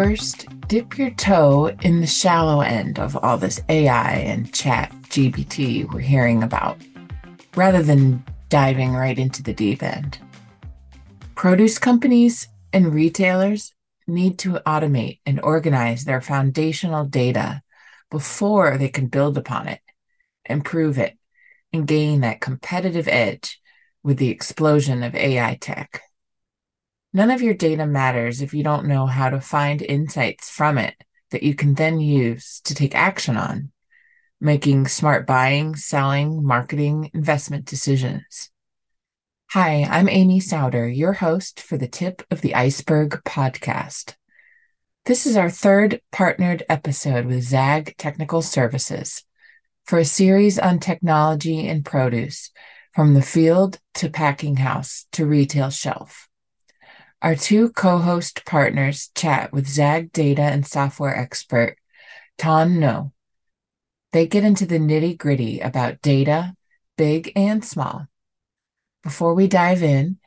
First, dip your toe in the shallow end of all this AI and chat GBT we're hearing about, rather than diving right into the deep end. Produce companies and retailers need to automate and organize their foundational data before they can build upon it, improve it, and gain that competitive edge with the explosion of AI tech. None of your data matters if you don't know how to find insights from it that you can then use to take action on, making smart buying, selling, marketing, investment decisions. Hi, I'm Amy Sowder, your host for the Tip of the Iceberg podcast. This is our third partnered episode with Zag Technical Services for a series on technology and produce from the field to packing house to retail shelf. Our two co host partners chat with Zag data and software expert Thuan Ngo. They get into the nitty gritty about data, big and small. Before we dive in,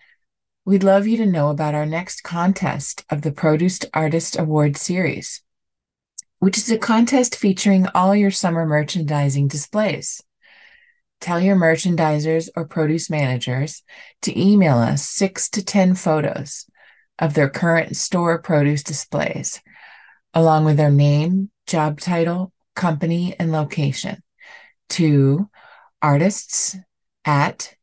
we'd love you to know about our next contest of the Produce Artist Award Series, which is a contest featuring all your summer merchandising displays. Tell your merchandisers or produce managers to email us six to 10 photos of their current store produce displays, along with their name, job title, company, and location to artists at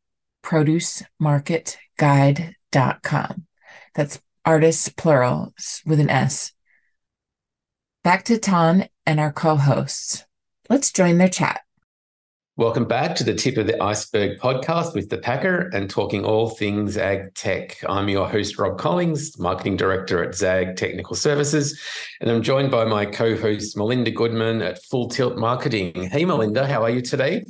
producemarketguide.com. That's artists plural with an S. Back to Thuan and our co hosts. Let's join their chat. Welcome back to the Tip of the Iceberg podcast with the Packer and talking all things ag tech. I'm your host, Rob Collings, Marketing Director at Zag Technical Services, and I'm joined by my co host, Melinda Goodman at Full Tilt Marketing. Hey, Melinda, how are you today?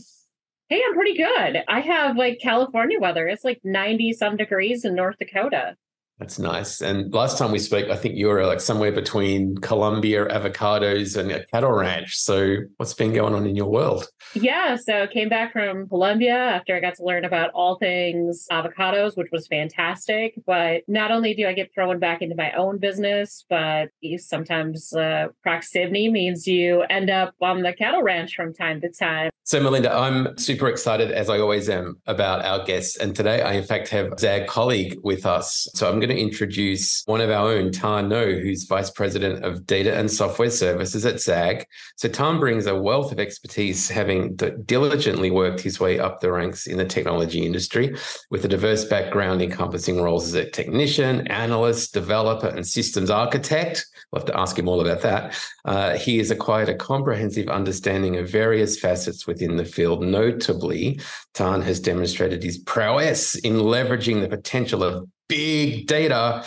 Hey, I'm pretty good. I have like California weather. It's like 90 some degrees in North Dakota. That's nice. And last time we spoke, I think you were like somewhere between Colombia, avocados, and a cattle ranch. So, what's been going on in your world? Yeah, so came back from Colombia after I got to learn about all things avocados, which was fantastic. But not only do I get thrown back into my own business, but sometimes uh, proximity means you end up on the cattle ranch from time to time. So, Melinda, I'm super excited, as I always am, about our guests. And today I, in fact, have Zag colleague with us. So, I'm going to introduce one of our own, Thuan Ngo, who's Vice President of Data and Software Services at Zag. So, Thuan brings a wealth of expertise, having diligently worked his way up the ranks in the technology industry with a diverse background encompassing roles as a technician, analyst, developer, and systems architect. We'll have to ask him all about that. Uh, he has acquired a comprehensive understanding of various facets within the field. Notably, Thuan has demonstrated his prowess in leveraging the potential of big data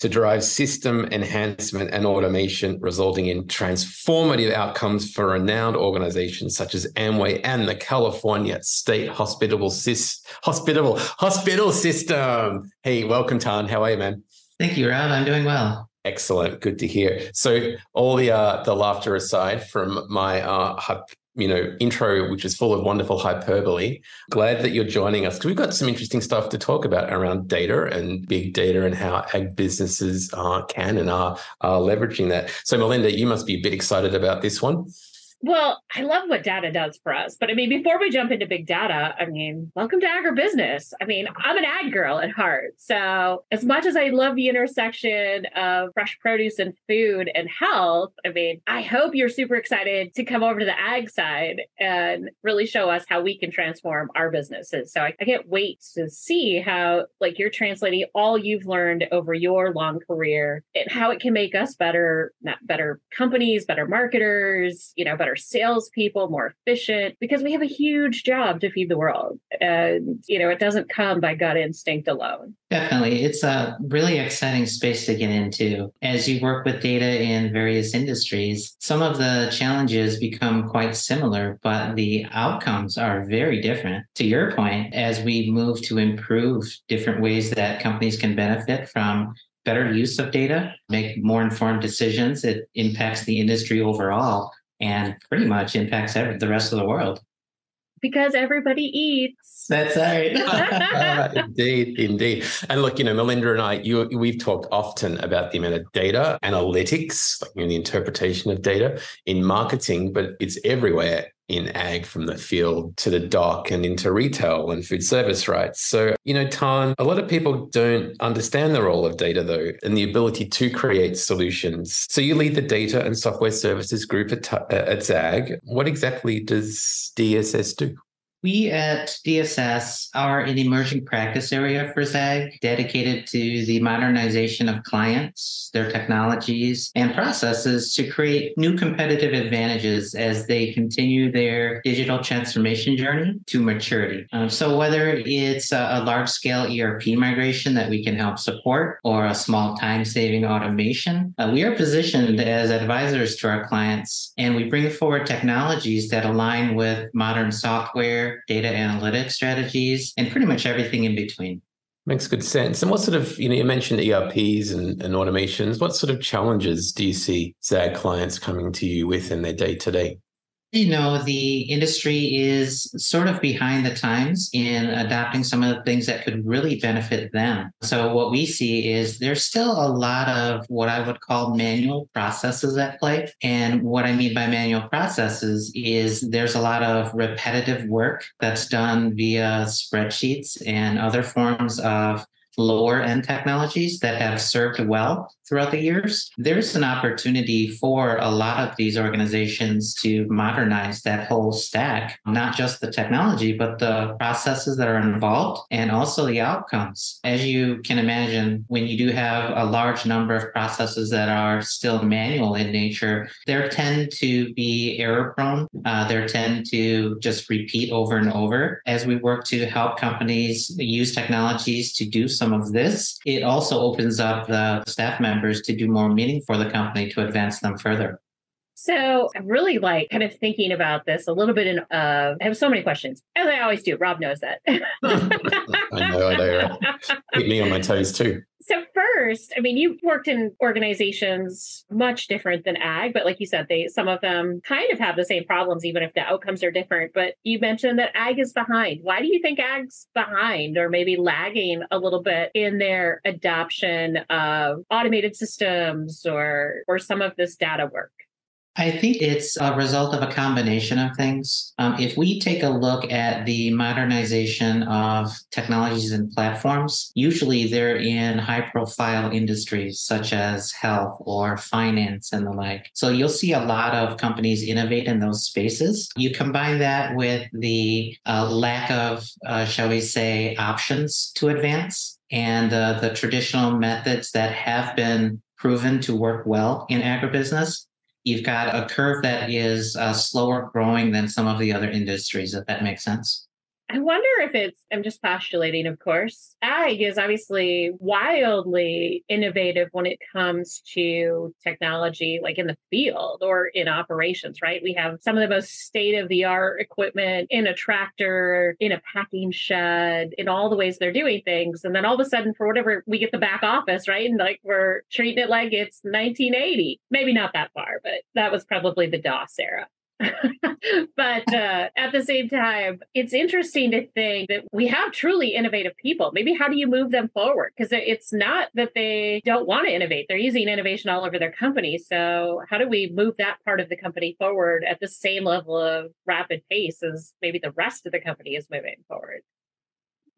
to drive system enhancement and automation, resulting in transformative outcomes for renowned organizations such as Amway and the California State Hospitable, Hospital, Hospital System. Hey, welcome, Thuan. How are you, man? Thank you, Rob. I'm doing well. Excellent. Good to hear. So, all the uh, the laughter aside from my uh, you know, intro, which is full of wonderful hyperbole. Glad that you're joining us because we've got some interesting stuff to talk about around data and big data and how ag businesses uh, can and are, are leveraging that. So, Melinda, you must be a bit excited about this one. Well, I love what data does for us. But I mean, before we jump into big data, I mean, welcome to agribusiness. I mean, I'm an ag girl at heart. So, as much as I love the intersection of fresh produce and food and health, I mean, I hope you're super excited to come over to the ag side and really show us how we can transform our businesses. So, I, I can't wait to see how, like, you're translating all you've learned over your long career and how it can make us better, not better companies, better marketers, you know, better better salespeople, more efficient, because we have a huge job to feed the world. And, you know, it doesn't come by gut instinct alone. Definitely. It's a really exciting space to get into. As you work with data in various industries, some of the challenges become quite similar, but the outcomes are very different. To your point, as we move to improve different ways that companies can benefit from better use of data, make more informed decisions, it impacts the industry overall and pretty much impacts every, the rest of the world. because everybody eats. That's right. indeed, indeed. And look, you know, Melinda and I, you, we've talked often about the amount of data, analytics, like in the interpretation of data in marketing, but it's everywhere in ag from the field to the dock and into retail and food service rights. So, you know, Thuan, a lot of people don't understand the role of data though and the ability to create solutions. So you lead the data and software services group at, uh, at ZAG. What exactly does DSS do? We at DSS are an emerging practice area for ZAG, dedicated to the modernization of clients, their technologies, and processes to create new competitive advantages as they continue their digital transformation journey to maturity. Um, so, whether it's a, a large scale ERP migration that we can help support or a small time saving automation, uh, we are positioned as advisors to our clients and we bring forward technologies that align with modern software data analytics strategies, and pretty much everything in between. Makes good sense. And what sort of, you know, you mentioned ERPs and, and automations. What sort of challenges do you see ZAG clients coming to you with in their day to day? You know, the industry is sort of behind the times in adopting some of the things that could really benefit them. So, what we see is there's still a lot of what I would call manual processes at play. And what I mean by manual processes is there's a lot of repetitive work that's done via spreadsheets and other forms of lower end technologies that have served well throughout the years, there's an opportunity for a lot of these organizations to modernize that whole stack, not just the technology, but the processes that are involved and also the outcomes. As you can imagine, when you do have a large number of processes that are still manual in nature, there tend to be error prone. Uh, there tend to just repeat over and over. As we work to help companies use technologies to do some of this, it also opens up the staff members members to do more meaning for the company to advance them further. So I'm really like kind of thinking about this a little bit in uh, I have so many questions. As I always do. Rob knows that. I know, I know. Keep me on my toes too. So first, I mean, you've worked in organizations much different than ag, but like you said, they some of them kind of have the same problems, even if the outcomes are different. But you mentioned that ag is behind. Why do you think ag's behind or maybe lagging a little bit in their adoption of automated systems or or some of this data work? I think it's a result of a combination of things. Um, if we take a look at the modernization of technologies and platforms, usually they're in high profile industries such as health or finance and the like. So you'll see a lot of companies innovate in those spaces. You combine that with the uh, lack of, uh, shall we say, options to advance and uh, the traditional methods that have been proven to work well in agribusiness you've got a curve that is uh, slower growing than some of the other industries, if that makes sense. I wonder if it's, I'm just postulating, of course. Ag is obviously wildly innovative when it comes to technology, like in the field or in operations, right? We have some of the most state of the art equipment in a tractor, in a packing shed, in all the ways they're doing things. And then all of a sudden, for whatever, we get the back office, right? And like we're treating it like it's 1980. Maybe not that far, but that was probably the DOS era. but uh, at the same time, it's interesting to think that we have truly innovative people. Maybe how do you move them forward? Because it's not that they don't want to innovate, they're using innovation all over their company. So, how do we move that part of the company forward at the same level of rapid pace as maybe the rest of the company is moving forward?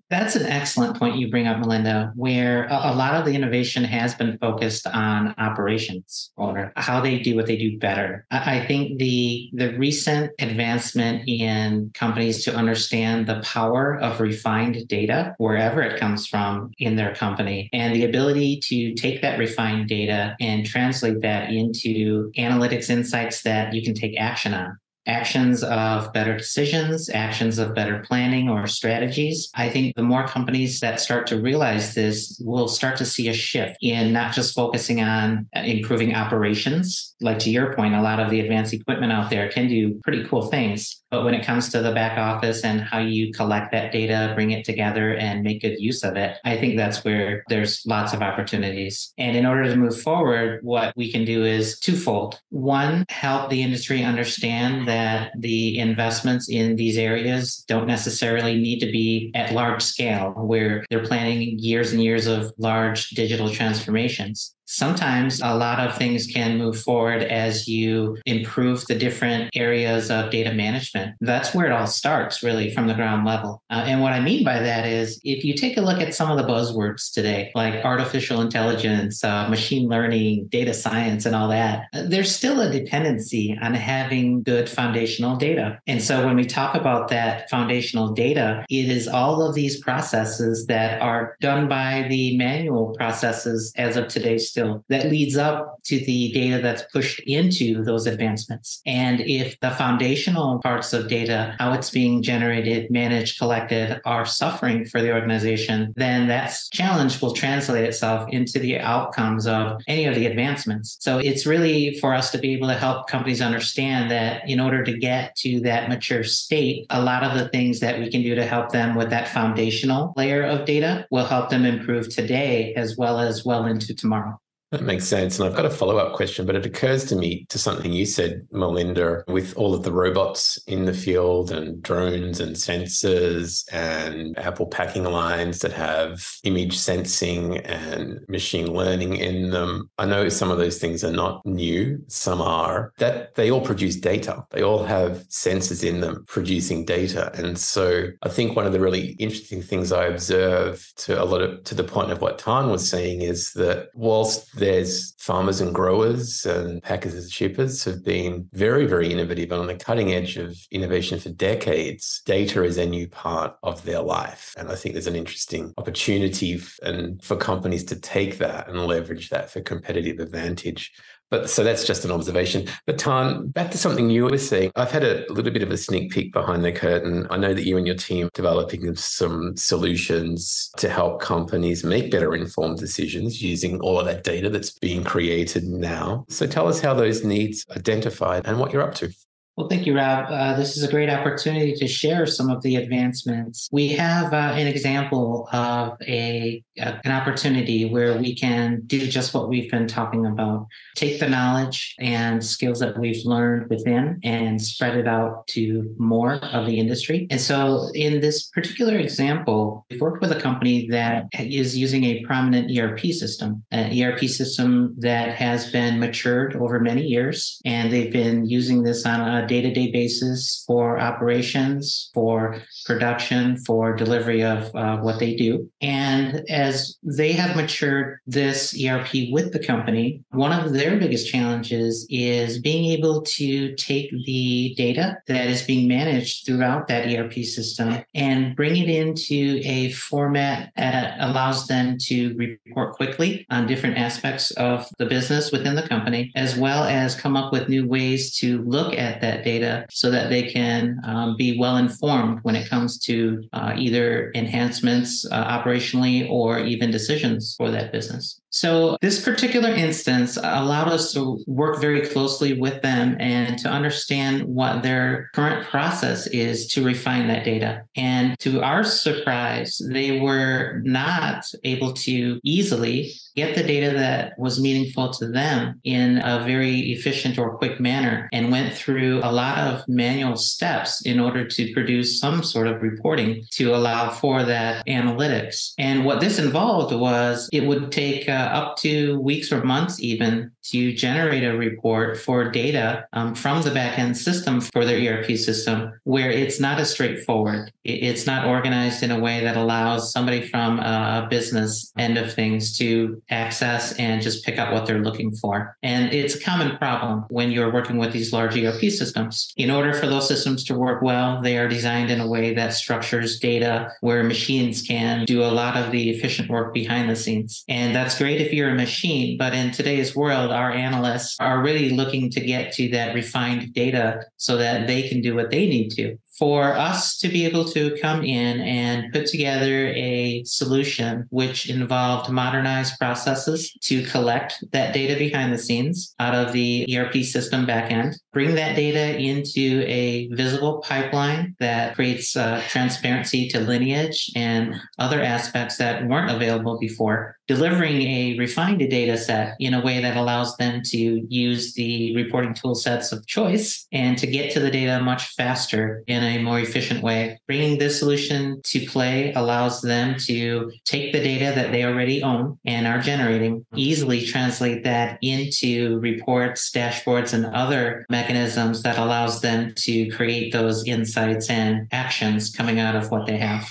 That's an excellent point you bring up, Melinda, where a, lot of the innovation has been focused on operations or how they do what they do better. I, think the the recent advancement in companies to understand the power of refined data, wherever it comes from in their company, and the ability to take that refined data and translate that into analytics insights that you can take action on actions of better decisions, actions of better planning or strategies. I think the more companies that start to realize this will start to see a shift in not just focusing on improving operations. Like to your point, a lot of the advanced equipment out there can do pretty cool things. But when it comes to the back office and how you collect that data, bring it together and make good use of it, I think that's where there's lots of opportunities. And in order to move forward, what we can do is twofold. One, help the industry understand that that the investments in these areas don't necessarily need to be at large scale where they're planning years and years of large digital transformations sometimes a lot of things can move forward as you improve the different areas of data management. That's where it all starts, really, from the ground level. Uh, and what I mean by that is if you take a look at some of the buzzwords today, like artificial intelligence, uh, machine learning, data science, and all that, uh, there's still a dependency on having good foundational data. And so when we talk about that foundational data, it is all of these processes that are done by the manual processes as of today's still that leads up to the data that's pushed into those advancements. And if the foundational parts of data, how it's being generated, managed, collected, are suffering for the organization, then that challenge will translate itself into the outcomes of any of the advancements. So it's really for us to be able to help companies understand that in order to get to that mature state, a lot of the things that we can do to help them with that foundational layer of data will help them improve today as well as well into tomorrow. That makes sense. And I've got a follow up question, but it occurs to me to something you said, Melinda, with all of the robots in the field and drones and sensors and Apple packing lines that have image sensing and machine learning in them. I know some of those things are not new, some are, that they all produce data. They all have sensors in them producing data. And so I think one of the really interesting things I observe to a lot of to the point of what Thuan was saying is that whilst there's farmers and growers and packers and shippers have been very, very innovative and on the cutting edge of innovation for decades. Data is a new part of their life. And I think there's an interesting opportunity and for companies to take that and leverage that for competitive advantage. But so that's just an observation. But Thuan, back to something you were saying. I've had a little bit of a sneak peek behind the curtain. I know that you and your team developing some solutions to help companies make better informed decisions using all of that data that's being created now. So tell us how those needs are identified and what you're up to. Well, thank you, Rob. Uh, this is a great opportunity to share some of the advancements. We have uh, an example of a, a, an opportunity where we can do just what we've been talking about: take the knowledge and skills that we've learned within and spread it out to more of the industry. And so, in this particular example, we've worked with a company that is using a prominent ERP system, an ERP system that has been matured over many years, and they've been using this on a day to day basis for operations, for production, for delivery of uh, what they do. And as they have matured this ERP with the company, one of their biggest challenges is being able to take the data that is being managed throughout that ERP system and bring it into a format that allows them to report quickly on different aspects of the business within the company, as well as come up with new ways to look at that that data so that they can um, be well informed when it comes to uh, either enhancements uh, operationally or even decisions for that business. So, this particular instance allowed us to work very closely with them and to understand what their current process is to refine that data. And to our surprise, they were not able to easily get the data that was meaningful to them in a very efficient or quick manner and went through a lot of manual steps in order to produce some sort of reporting to allow for that analytics. And what this involved was it would take uh, up to weeks or months even to generate a report for data um, from the backend system for their ERP system, where it's not as straightforward. It's not organized in a way that allows somebody from a business end of things to access and just pick up what they're looking for. And it's a common problem when you're working with these large ERP systems. In order for those systems to work well, they are designed in a way that structures data where machines can do a lot of the efficient work behind the scenes. And that's great if you're a machine, but in today's world, our analysts are really looking to get to that refined data so that they can do what they need to. For us to be able to come in and put together a solution which involved modernized processes to collect that data behind the scenes out of the ERP system backend, bring that data into a visible pipeline that creates uh, transparency to lineage and other aspects that weren't available before, delivering a refined data set in a way that allows them to use the reporting tool sets of choice and to get to the data much faster in a more efficient way. Bringing this solution to play allows them to take the data that they already own and are generating, easily translate that into reports, dashboards, and other mechanisms that allows them to create those insights and actions coming out of what they have.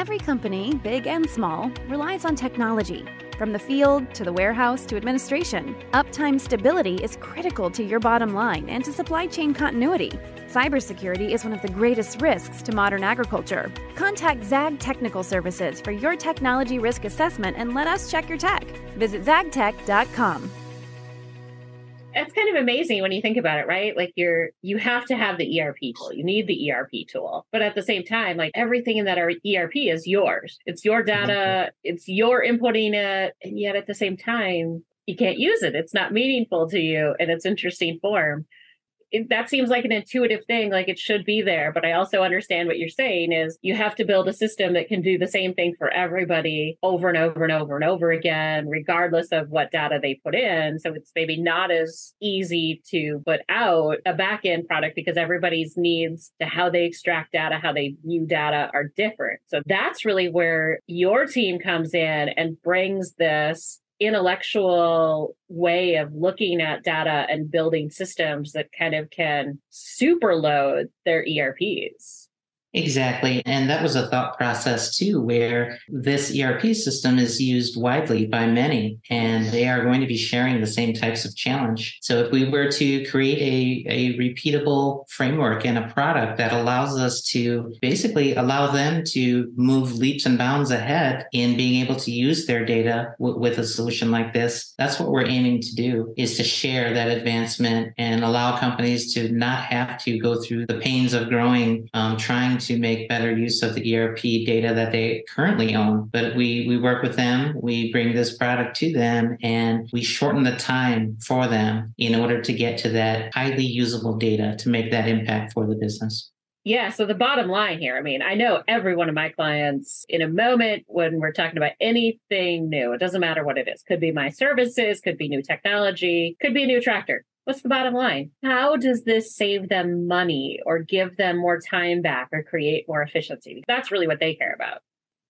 Every company, big and small, relies on technology. From the field to the warehouse to administration, uptime stability is critical to your bottom line and to supply chain continuity. Cybersecurity is one of the greatest risks to modern agriculture. Contact ZAG Technical Services for your technology risk assessment and let us check your tech. Visit zagtech.com it's kind of amazing when you think about it, right? Like you're you have to have the ERP tool. You need the ERP tool. But at the same time, like everything in that ERP is yours. It's your data, mm-hmm. it's your inputting it, and yet at the same time, you can't use it. It's not meaningful to you in its interesting form it, that seems like an intuitive thing, like it should be there. But I also understand what you're saying is you have to build a system that can do the same thing for everybody over and over and over and over again, regardless of what data they put in. So it's maybe not as easy to put out a back end product because everybody's needs to how they extract data, how they view data are different. So that's really where your team comes in and brings this intellectual way of looking at data and building systems that kind of can superload their ERPs. Exactly. And that was a thought process too, where this ERP system is used widely by many, and they are going to be sharing the same types of challenge. So if we were to create a, a repeatable framework and a product that allows us to basically allow them to move leaps and bounds ahead in being able to use their data w- with a solution like this, that's what we're aiming to do is to share that advancement and allow companies to not have to go through the pains of growing, um, trying to make better use of the ERP data that they currently own. But we we work with them, we bring this product to them, and we shorten the time for them in order to get to that highly usable data to make that impact for the business. Yeah. So the bottom line here, I mean, I know every one of my clients in a moment when we're talking about anything new, it doesn't matter what it is, could be my services, could be new technology, could be a new tractor. What's the bottom line? How does this save them money or give them more time back or create more efficiency? That's really what they care about.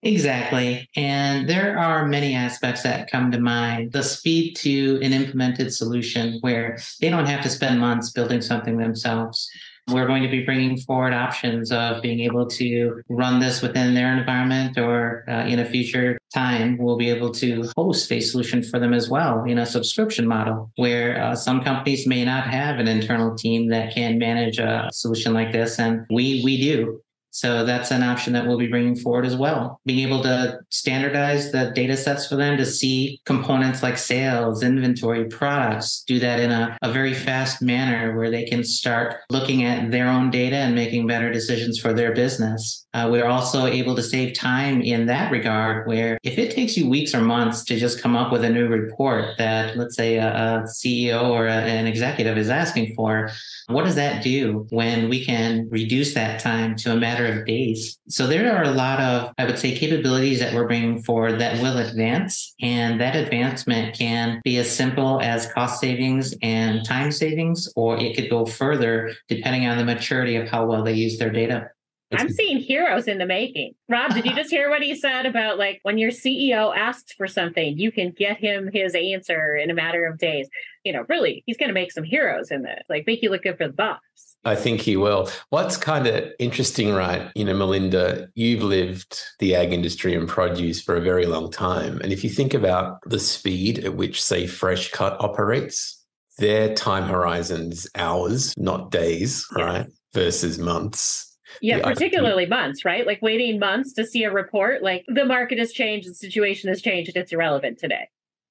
Exactly. And there are many aspects that come to mind. The speed to an implemented solution where they don't have to spend months building something themselves. We're going to be bringing forward options of being able to run this within their environment or uh, in a future time, we'll be able to host a solution for them as well in a subscription model where uh, some companies may not have an internal team that can manage a solution like this. And we, we do. So that's an option that we'll be bringing forward as well. Being able to standardize the data sets for them to see components like sales, inventory, products, do that in a, a very fast manner where they can start looking at their own data and making better decisions for their business. Uh, we're also able to save time in that regard, where if it takes you weeks or months to just come up with a new report that, let's say, a, a CEO or a, an executive is asking for, what does that do when we can reduce that time to a matter of days? So there are a lot of, I would say, capabilities that we're bringing forward that will advance, and that advancement can be as simple as cost savings and time savings, or it could go further depending on the maturity of how well they use their data. I'm seeing heroes in the making. Rob, did you just hear what he said about like when your CEO asks for something, you can get him his answer in a matter of days? You know, really, he's going to make some heroes in this, like make you look good for the boss. I think he will. What's kind of interesting, right? You know, Melinda, you've lived the ag industry and produce for a very long time. And if you think about the speed at which, say, Fresh Cut operates, their time horizons hours, not days, right? Versus months yeah, particularly months, right? Like waiting months to see a report, like the market has changed, the situation has changed, it's irrelevant today.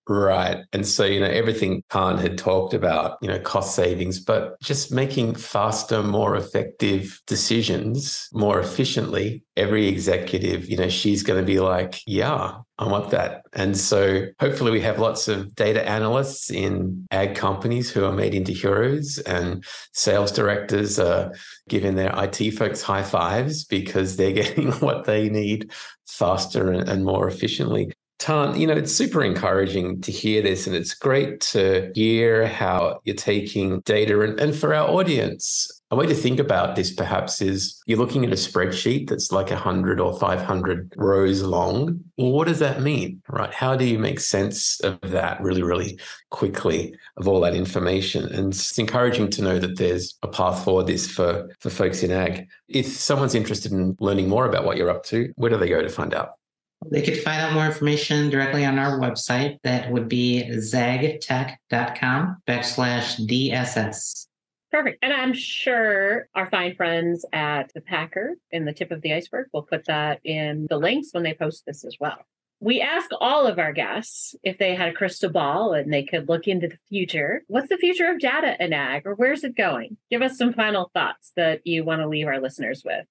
Right. And so, you know, everything Thuan had talked about, you know, cost savings, but just making faster, more effective decisions more efficiently. Every executive, you know, she's going to be like, yeah, I want that. And so hopefully we have lots of data analysts in ag companies who are made into heroes and sales directors are giving their IT folks high fives because they're getting what they need faster and, and more efficiently. Thuan, you know, it's super encouraging to hear this, and it's great to hear how you're taking data. And, and for our audience, a way to think about this perhaps is you're looking at a spreadsheet that's like 100 or 500 rows long. Well, what does that mean, right? How do you make sense of that really, really quickly, of all that information? And it's encouraging to know that there's a path for this for, for folks in ag. If someone's interested in learning more about what you're up to, where do they go to find out? They could find out more information directly on our website. That would be zagtech.com backslash DSS. Perfect. And I'm sure our fine friends at the Packer in the tip of the iceberg will put that in the links when they post this as well. We ask all of our guests if they had a crystal ball and they could look into the future. What's the future of data in ag or where's it going? Give us some final thoughts that you want to leave our listeners with.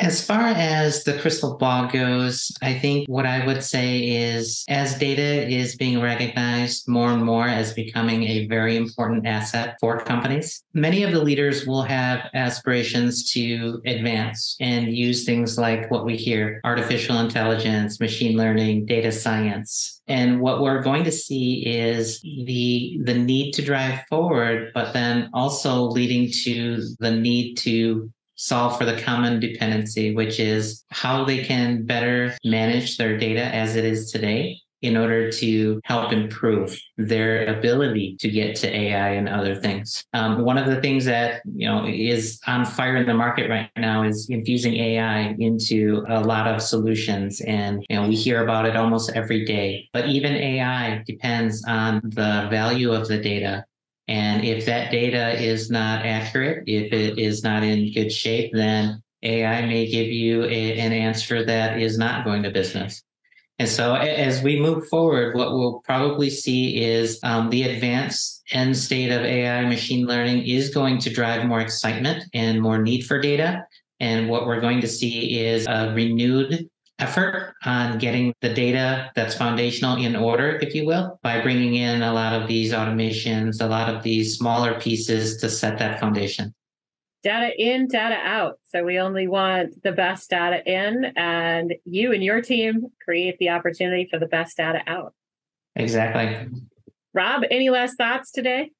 As far as the crystal ball goes, I think what I would say is as data is being recognized more and more as becoming a very important asset for companies, many of the leaders will have aspirations to advance and use things like what we hear artificial intelligence, machine learning, data science. And what we're going to see is the the need to drive forward, but then also leading to the need to solve for the common dependency, which is how they can better manage their data as it is today in order to help improve their ability to get to AI and other things. Um, one of the things that you know is on fire in the market right now is infusing AI into a lot of solutions, and you know we hear about it almost every day. But even AI depends on the value of the data and if that data is not accurate, if it is not in good shape, then AI may give you a, an answer that is not going to business. And so as we move forward, what we'll probably see is um, the advanced end state of AI machine learning is going to drive more excitement and more need for data. And what we're going to see is a renewed effort on getting the data that's foundational in order, if you will, by bringing in a lot of these automations, a lot of these smaller pieces to set that foundation. Data in, data out. So we only want the best data in, and you and your team create the opportunity for the best data out. Exactly. Rob, any last thoughts today?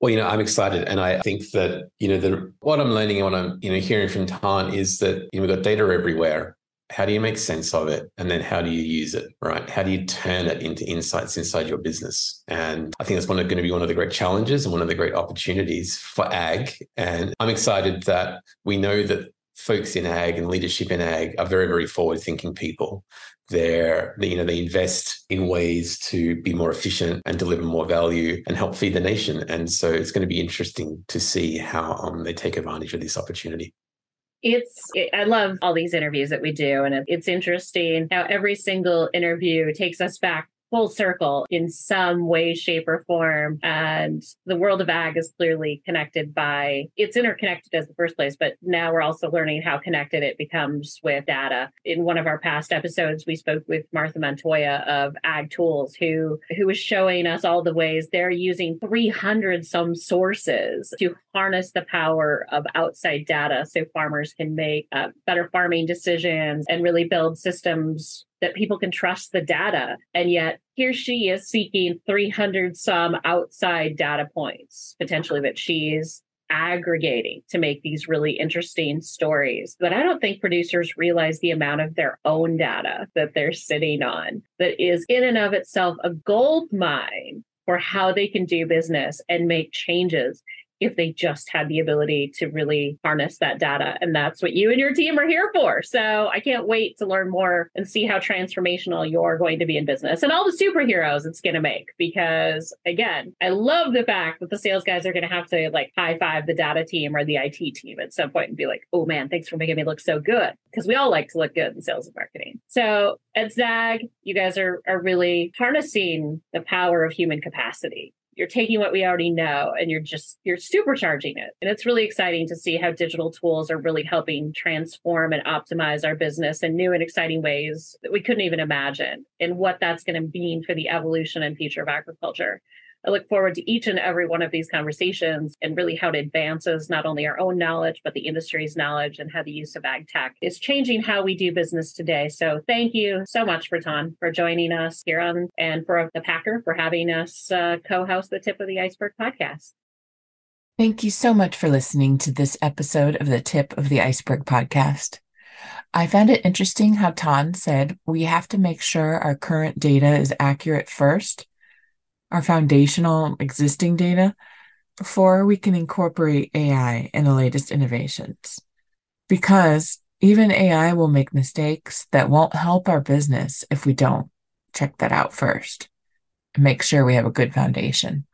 Well, you know, I'm excited, and I think that you know the what I'm learning and what I'm you know hearing from Thuan is that you know we've got data everywhere, how do you make sense of it? And then how do you use it right? How do you turn it into insights inside your business? And i think that's going to be one of the great challenges and one of the great opportunities for ag. And i'm excited that we know that folks in ag and leadership in ag are very very forward thinking people. They're you know they invest in ways to be more efficient and deliver more value and help feed the nation. And so it's going to be interesting to see how um, they take advantage of this opportunity it's, it, I love all these interviews that we do. And it's interesting how every single interview takes us back full circle in some way, shape, or form. And the world of ag is clearly connected by it's interconnected as the first place, but now we're also learning how connected it becomes with data. In one of our past episodes, we spoke with Martha Montoya of Ag Tools, who who was showing us all the ways they're using 300 some sources to harness the power of outside data so farmers can make uh, better farming decisions and really build systems that people can trust the data. And yet here she is seeking 300 some outside data points, potentially that she's aggregating to make these really interesting stories. But I don't think producers realize the amount of their own data that they're sitting on that is in and of itself a gold mine for how they can do business and make changes if they just had the ability to really harness that data. And that's what you and your team are here for. So I can't wait to learn more and see how transformational you're going to be in business and all the superheroes it's going to make. Because again, I love the fact that the sales guys are going to have to like high five the data team or the IT team at some point and be like, oh man, thanks for making me look so good. Because we all like to look good in sales and marketing. So at Zag, you guys are, are really harnessing the power of human capacity you're taking what we already know and you're just you're supercharging it. And it's really exciting to see how digital tools are really helping transform and optimize our business in new and exciting ways that we couldn't even imagine and what that's going to mean for the evolution and future of agriculture I look forward to each and every one of these conversations and really how it advances not only our own knowledge, but the industry's knowledge and how the use of ag tech is changing how we do business today. So thank you so much, Bertan, for joining us here on and for the Packer for having us uh, co host the Tip of the Iceberg podcast. Thank you so much for listening to this episode of the Tip of the Iceberg podcast. I found it interesting how Thuan said we have to make sure our current data is accurate first our foundational existing data before we can incorporate AI and the latest innovations. Because even AI will make mistakes that won't help our business if we don't check that out first and make sure we have a good foundation.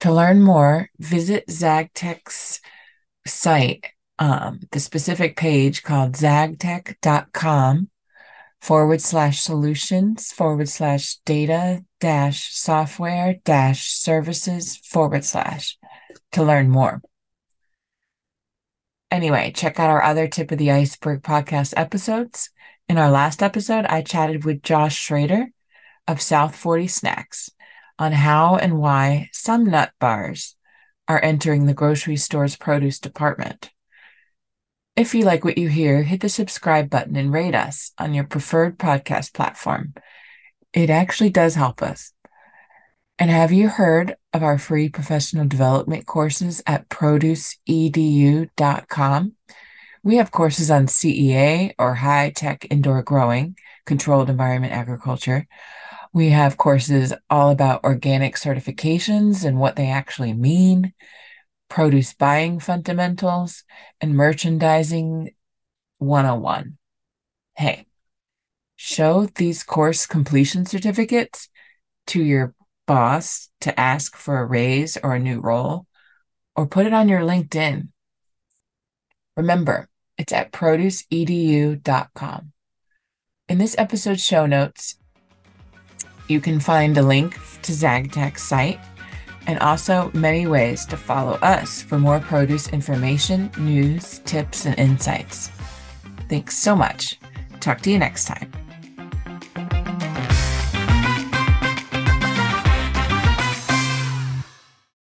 To learn more, visit ZagTech's site, um, the specific page called zagtech.com forward slash solutions forward slash data dash software dash services forward slash to learn more. Anyway, check out our other tip of the iceberg podcast episodes. In our last episode, I chatted with Josh Schrader of South 40 Snacks on how and why some nut bars are entering the grocery store's produce department. If you like what you hear, hit the subscribe button and rate us on your preferred podcast platform. It actually does help us. And have you heard of our free professional development courses at produceedu.com? We have courses on CEA or high tech indoor growing, controlled environment agriculture. We have courses all about organic certifications and what they actually mean produce buying fundamentals, and merchandising 101. Hey, show these course completion certificates to your boss to ask for a raise or a new role, or put it on your LinkedIn. Remember, it's at produceedu.com. In this episode's show notes, you can find a link to ZagTech's site and also many ways to follow us for more produce information, news, tips, and insights. Thanks so much. Talk to you next time.